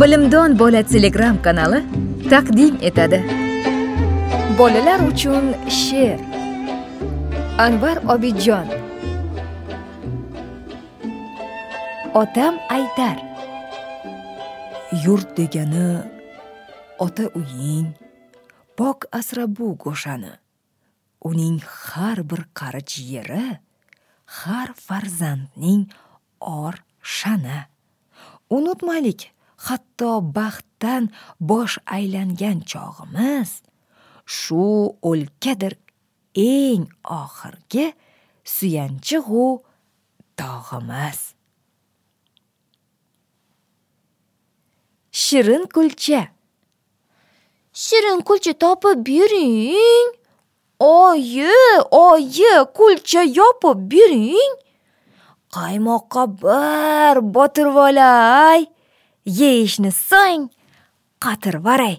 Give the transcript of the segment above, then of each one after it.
bilimdon bola telegram kanali taqdim etadi. Bolalar uchun she'r. Anvar obidjon. Otam aytar. Yurt degani ota uying pok asra bu go'shani. Uning har bir qarich yeri har farzandning or sha'ni. Unutmaylik hatto baxtdan bosh aylangan chog'imiz shu o'lkadir eng oxirgi suyanchig'u dog'imiz shirin kulcha. Shirin kulcha topib bering oyi oyi kulcha yopib bering qaymoqqa bir botirib olay yeyishni so'ng qotirvoray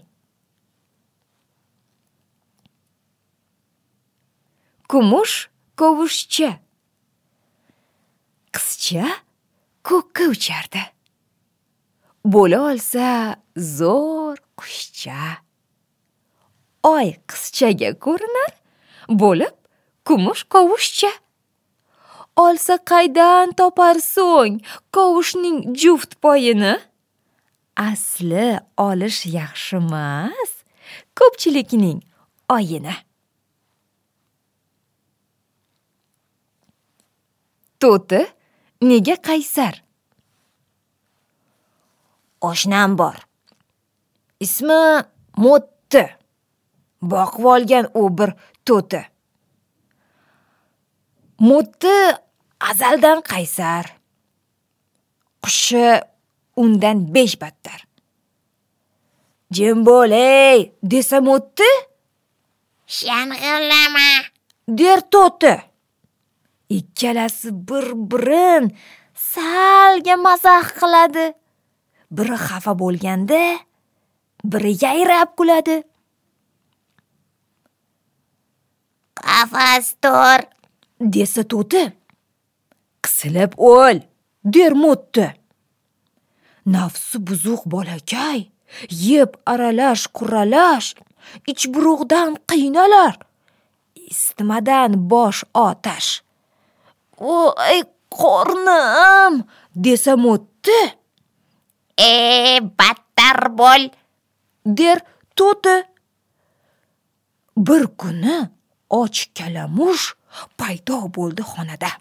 kumush kovushcha qizcha ko'kka uchardi. Bo'la olsa zo'r qushcha. Oy qizchaga ko'rinar bo'lib kumush kovushcha. Olsa qaydan topar so'ng kovushning juft poyini? Asli olish yaxshimas ko'pchilikning oyini. To'ti nega qaysar? Oshnam bor. Ismi mo'tti. Boqib olgan u bir to'ti. Mo'tti azaldan qaysar? Qushi undan besh battar. Jim bo'l ey desam o'tdi? Shang'illama. Der to'ti. Ikkalasi bir birin salga mazax qiladi. Biri xafa bo'lganda biri yayrab kuladi. Qafas tur desa to'ti. Qisilib o'l der mo'tti nafsi buzuq bolakay yeb aralash quralash ichburug'dan qiynalar. Isitmadan bosh otash. Voy qornim desa mo'tti e battar bo'l. Der to'ti. Bir kuni och kalamush paydo bo'ldi xonada.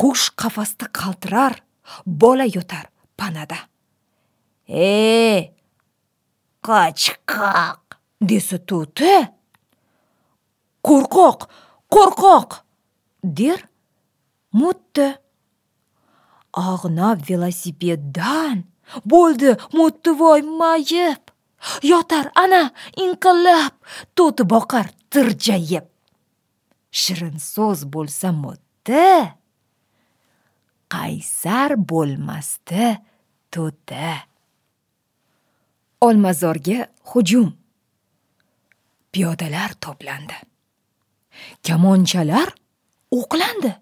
Qush qafasda qaltirar bola yotar panada e qochqoq desa to'ti qo'rqoq qo'rqoq der mo'tti og'nab velosipeddan bo'ldi mo'ttivoy mayib yotar ana inqillab to'ti boqar tirjayib shirin so'z bo'lsa mo'tti qaysar bo'lmasdi to'ti. Olmazorga hujum. Piyodalar to'plandi. Kamonchalar o'qlandi.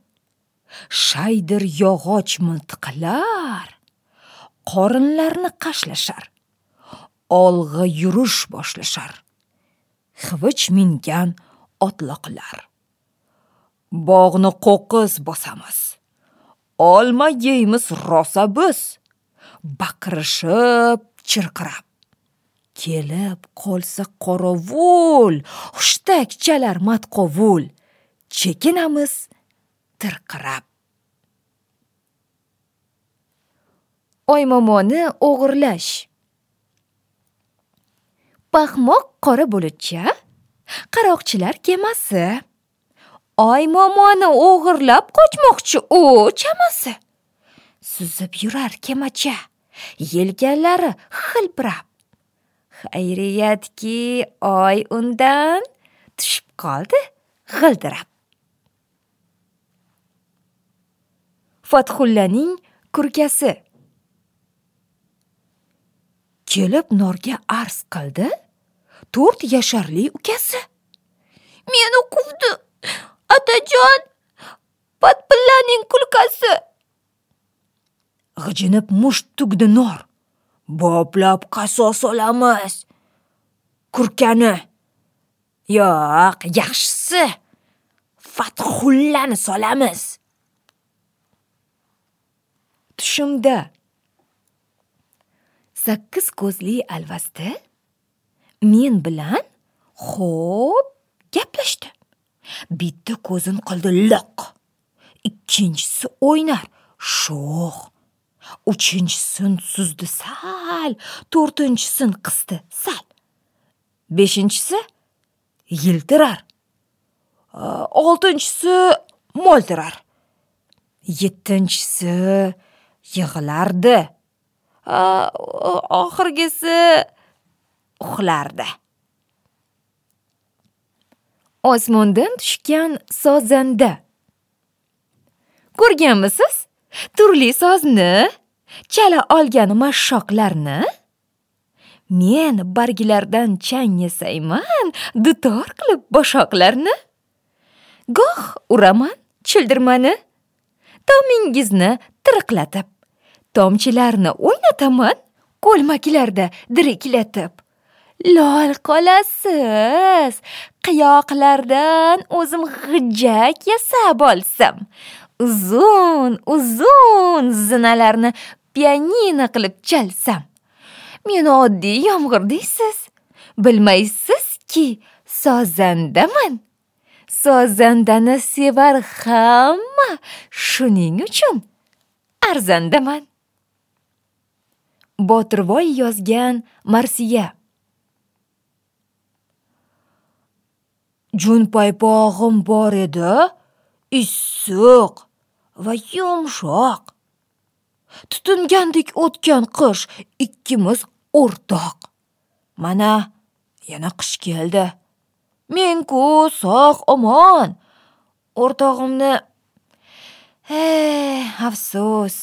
Shaydir yog'och miltiqlar qorinlarni qashlashar olg'a yurish boshlashar. Xivich mingan otloqlar. Bog'ni qo'qqiz bosamiz. Olma yeymiz rosa biz. Baqirishib chirqirab. Kelib qolsa qorovul hushtak chalar matqovul. Chekinamiz tirqirab. Oymomoni o'g'irlash. Paxmoq qora bulutcha qaroqchilar kemasi. Oy momoni o'g'irlab qochmoqchi u chamasi. Suzib yurar kemacha. Yelkanlari hilpirab xayriyatki oy undan tushib qoldi g'ildirab. Fathullaning kurkasi. Kelib norga arz qildi to'rt yasharli ukasi. Onajon patpillaning kulkasi g'ijinib musht tugdi nor boplab qasos olamiz kurkani yo'q yaxshisi fathullani solamiz tushimda sakkiz ko'zli alvasti men bilan xo'p gaplashdi bitta ko'zin qildi loq. Ikkinchisi o'ynar sho'x. Uchinchisin suzdi sal. To'rtinchisin qisdi sal. Beshinchisi yiltirar. Oltinchisi mo'ltirar. Yettinchisi yig'lardi. Oxirgisi uxlardi. Osmondan tushgan sozanda. Ko'rganmisiz? Turli sozni chala olgan mashshoqlarni. Men barglardan chang yasayman dutor qilib boshoqlarni. Goh uraman childirmani. Tomingizni tiriqlatib tomchilarni o'ynataman ko'lmaklarda diriklatib. Lol qolasiz. Qiyoqlardan o'zim g'ijjak yasab olsam uzun uzun zinalarni pianino qilib chalsam. Meni oddiy yomg'ir deysiz. Bilmaysizki sozandaman. Sozandani sevar hamma shuning uchun arzandaman. Botirvoy yozgan marsiya. Jun paypog'im bor edi issiq va yumshoq. Tutungandek o'tgan qish ikkimiz o'rtoq. Mana yana qish keldi. Men-ku sog' omon. O'rtog'imni ey afsus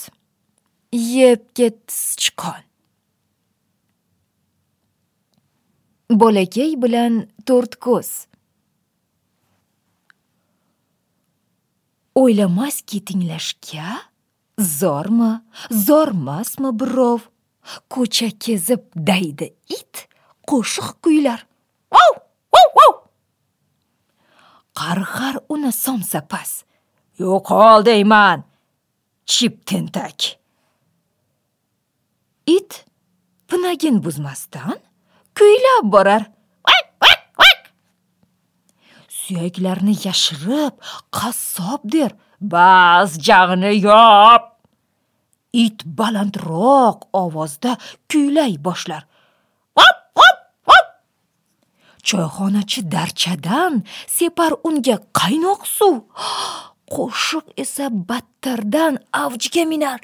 yeb ketdi sichqon bolakay bilan to'rt ko'z. O'ylamaski tinglashga? Zormi? Zormasmi birov? Ko'cha kezib daydi it qo'shiq kuylar. Vov vov vov qarg'ar uni somsapas yo'qol deyman. Chip tentak. It pinagin buzmasdan kuylab borar. Suyaklarni yashirib qassob der. Bas jag'ni yop. It balandroq ovozda kuylay boshlar. Choyxonachi darchadan separ unga qaynoq suv. Qo'shiq esa battardan avjiga minar.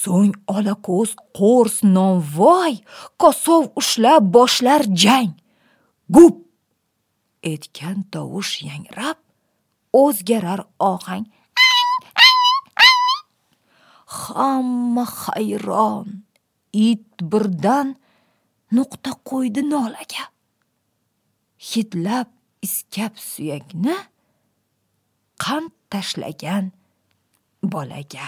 So'ng olako'z qo'rs novvoy kosov ushlab boshlar jang. Gup! Etgan tovush yangrab o'zgarar ohang. Hamma hayron. It birdan nuqta qo'ydi nolaga. Hidlab iskab suyakni qand tashlagan bolaga.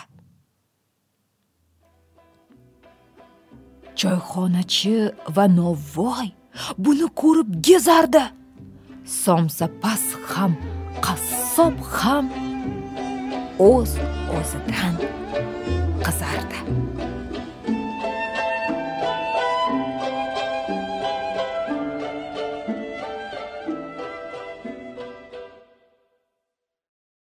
Choyxonachi va novvoy buni ko'rib gezardi. Somsapas ham qassob ham o'z o'zidan qizardi.